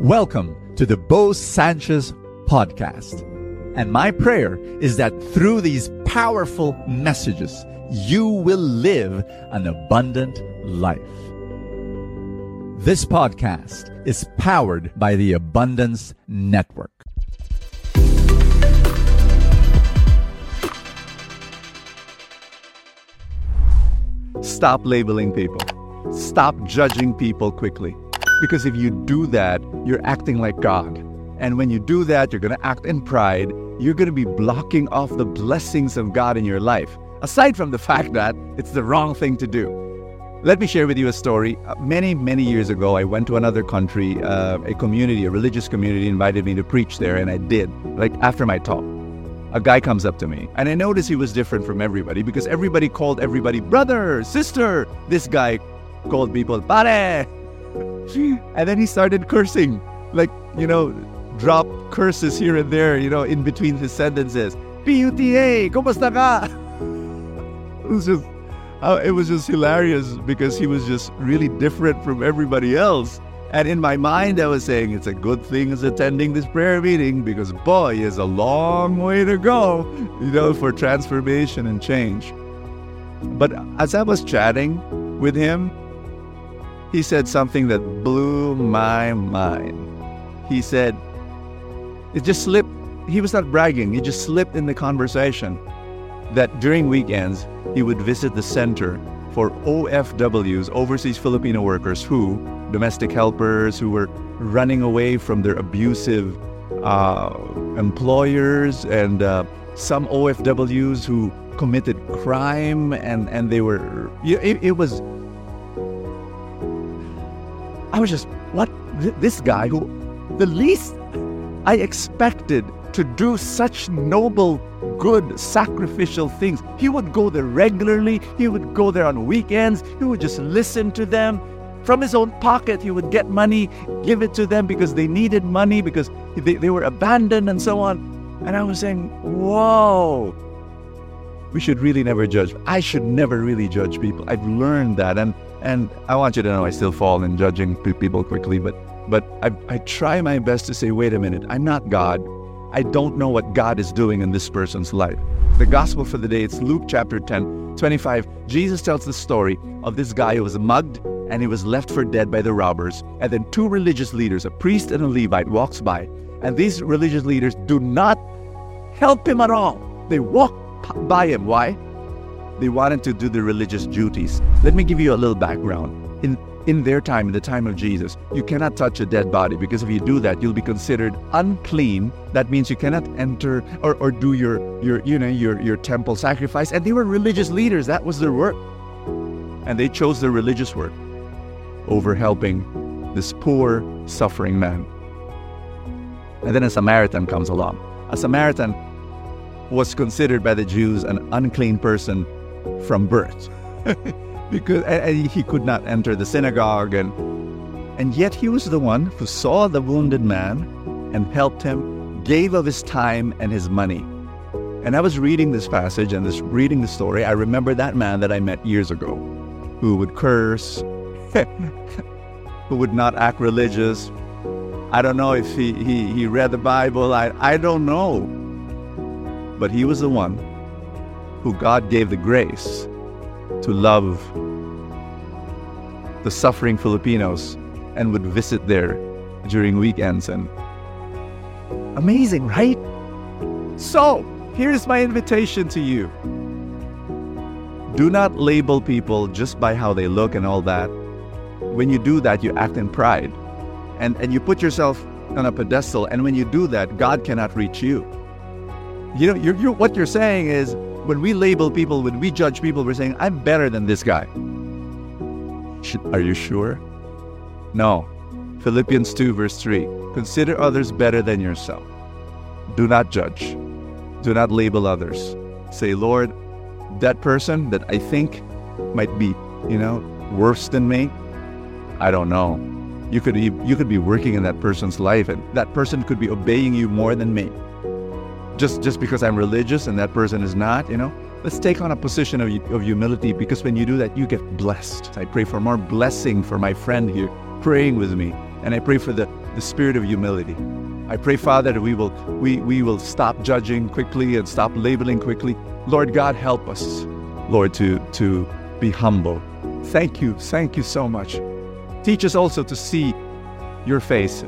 Welcome to the Bo Sanchez podcast. And my prayer is that through these powerful messages, you will live an abundant life. This podcast is powered by the Abundance Network. Stop labeling people. Stop judging people quickly. Because if you do that, you're acting like God. And when you do that, you're going to act in pride. You're going to be blocking off the blessings of God in your life, aside from the fact that it's the wrong thing to do. Let me share with you a story. Uh, many, many years ago, I went to another country. Uh, a community, a religious community, invited me to preach there, and I did, like after my talk a guy comes up to me and I noticed he was different from everybody because everybody called everybody brother, sister. This guy called people pare. And then he started cursing, like, you know, drop curses here and there, you know, in between his sentences. PUTA, kumusta ka? It was just, uh, it was just hilarious because he was just really different from everybody else. And in my mind, I was saying it's a good thing he's attending this prayer meeting because boy, is a long way to go, you know, for transformation and change. But as I was chatting with him, he said something that blew my mind. He said, it just slipped. He was not bragging, he just slipped in the conversation that during weekends, he would visit the center for OFWs, overseas Filipino workers who, domestic helpers who were running away from their abusive uh, employers, and uh, some OFWs who committed crime, and, and they were, it, it was, I was just, what? This guy who, the least I expected to do such noble, good, sacrificial things. He would go there regularly. He would go there on weekends. He would just listen to them. From his own pocket, he would get money, give it to them because they needed money, because they, they were abandoned and so on. And I was saying, whoa, we should really never judge. I should never really judge people. I've learned that. And, and I want you to know I still fall in judging people quickly, but, but I, I try my best to say, wait a minute, I'm not God. I don't know what God is doing in this person's life. The gospel for the day, it's Luke chapter 10, 25. Jesus tells the story of this guy who was mugged and he was left for dead by the robbers. And then two religious leaders, a priest and a Levite, walks by. And these religious leaders do not help him at all. They walk by him. Why? They wanted to do the religious duties. Let me give you a little background. In in their time, in the time of Jesus, you cannot touch a dead body because if you do that, you'll be considered unclean. That means you cannot enter or, or do your your you know your your temple sacrifice. And they were religious leaders. That was their work. And they chose their religious work over helping this poor, suffering man. And then a Samaritan comes along. A Samaritan was considered by the Jews an unclean person from birth. because he could not enter the synagogue and and yet he was the one who saw the wounded man and helped him gave of his time and his money. And i was reading this passage and this reading the story. I remember that man that i met years ago who would curse who would not act religious. I don't know if he, he, he read the bible. I, I don't know. But he was the one who god gave the grace to love the suffering Filipinos and would visit there during weekends and amazing, right? So, here's my invitation to you. Do not label people just by how they look and all that. When you do that, you act in pride. And, and you put yourself on a pedestal. And when you do that, God cannot reach you. You know, you're, you're, what you're saying is when we label people, when we judge people, we're saying, I'm better than this guy. Are you sure? No. Philippians 2, verse 3 Consider others better than yourself. Do not judge. Do not label others. Say, Lord, that person that I think might be, you know, worse than me, I don't know. You could, be, you could be working in that person's life, and that person could be obeying you more than me just just because I'm religious and that person is not, you know. Let's take on a position of, of humility because when you do that, you get blessed. I pray for more blessing for my friend here praying with me And I pray for the, the spirit of humility. I pray, Father, that we will we, we will stop judging quickly and stop labeling quickly. Lord God, help us, Lord, to to be humble. Thank you, thank you so much. Teach us also to see your face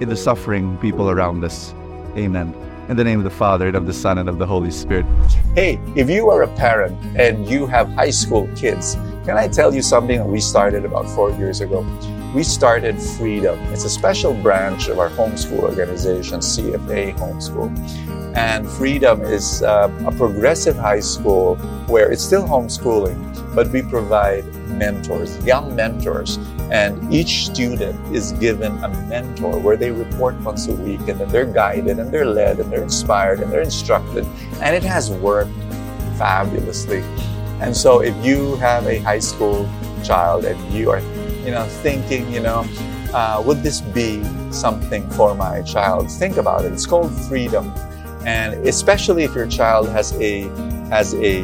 in the suffering people around us. Amen. In the name of the Father, and of the Son, and of the Holy Spirit. Hey, if you are a parent and you have high school kids, can I tell you something that we started about four years ago? We started Freedom. It's a special branch of our homeschool organization, CFA Homeschool. And Freedom is uh, a progressive high school where it's still homeschooling, but we provide mentors, young mentors. And each student is given a mentor where they report once a week and then they're guided and they're led and they're inspired and they're instructed. And it has worked fabulously. And so if you have a high school child and you are, you know, thinking, you know, uh, would this be something for my child? Think about it. It's called freedom. And especially if your child has a has a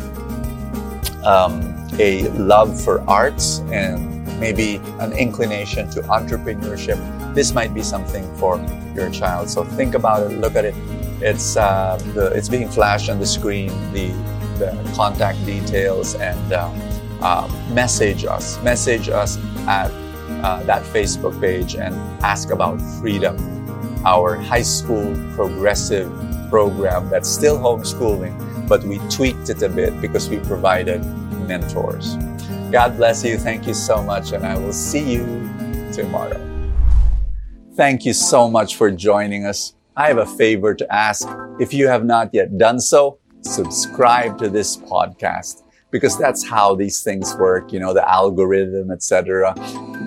um, a love for arts and maybe an inclination to entrepreneurship, this might be something for your child. So think about it, look at it. It's uh, the, it's being flashed on the screen, the the contact details, and uh, uh, message us. Message us at uh, that Facebook page and ask about freedom, our high school progressive program that's still homeschooling, but we tweaked it a bit because we provided mentors. God bless you. Thank you so much, and I will see you tomorrow. Thank you so much for joining us. I have a favor to ask. If you have not yet done so, subscribe to this podcast because that's how these things work, you know, the algorithm, etc.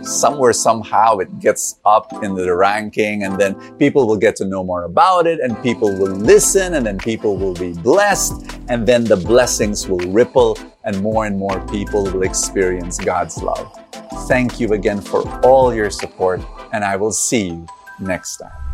Somewhere, somehow it gets up in the ranking and then people will get to know more about it and people will listen and then people will be blessed and then the blessings will ripple and more and more people will experience God's love. Thank you again for all your support and I will see you next time.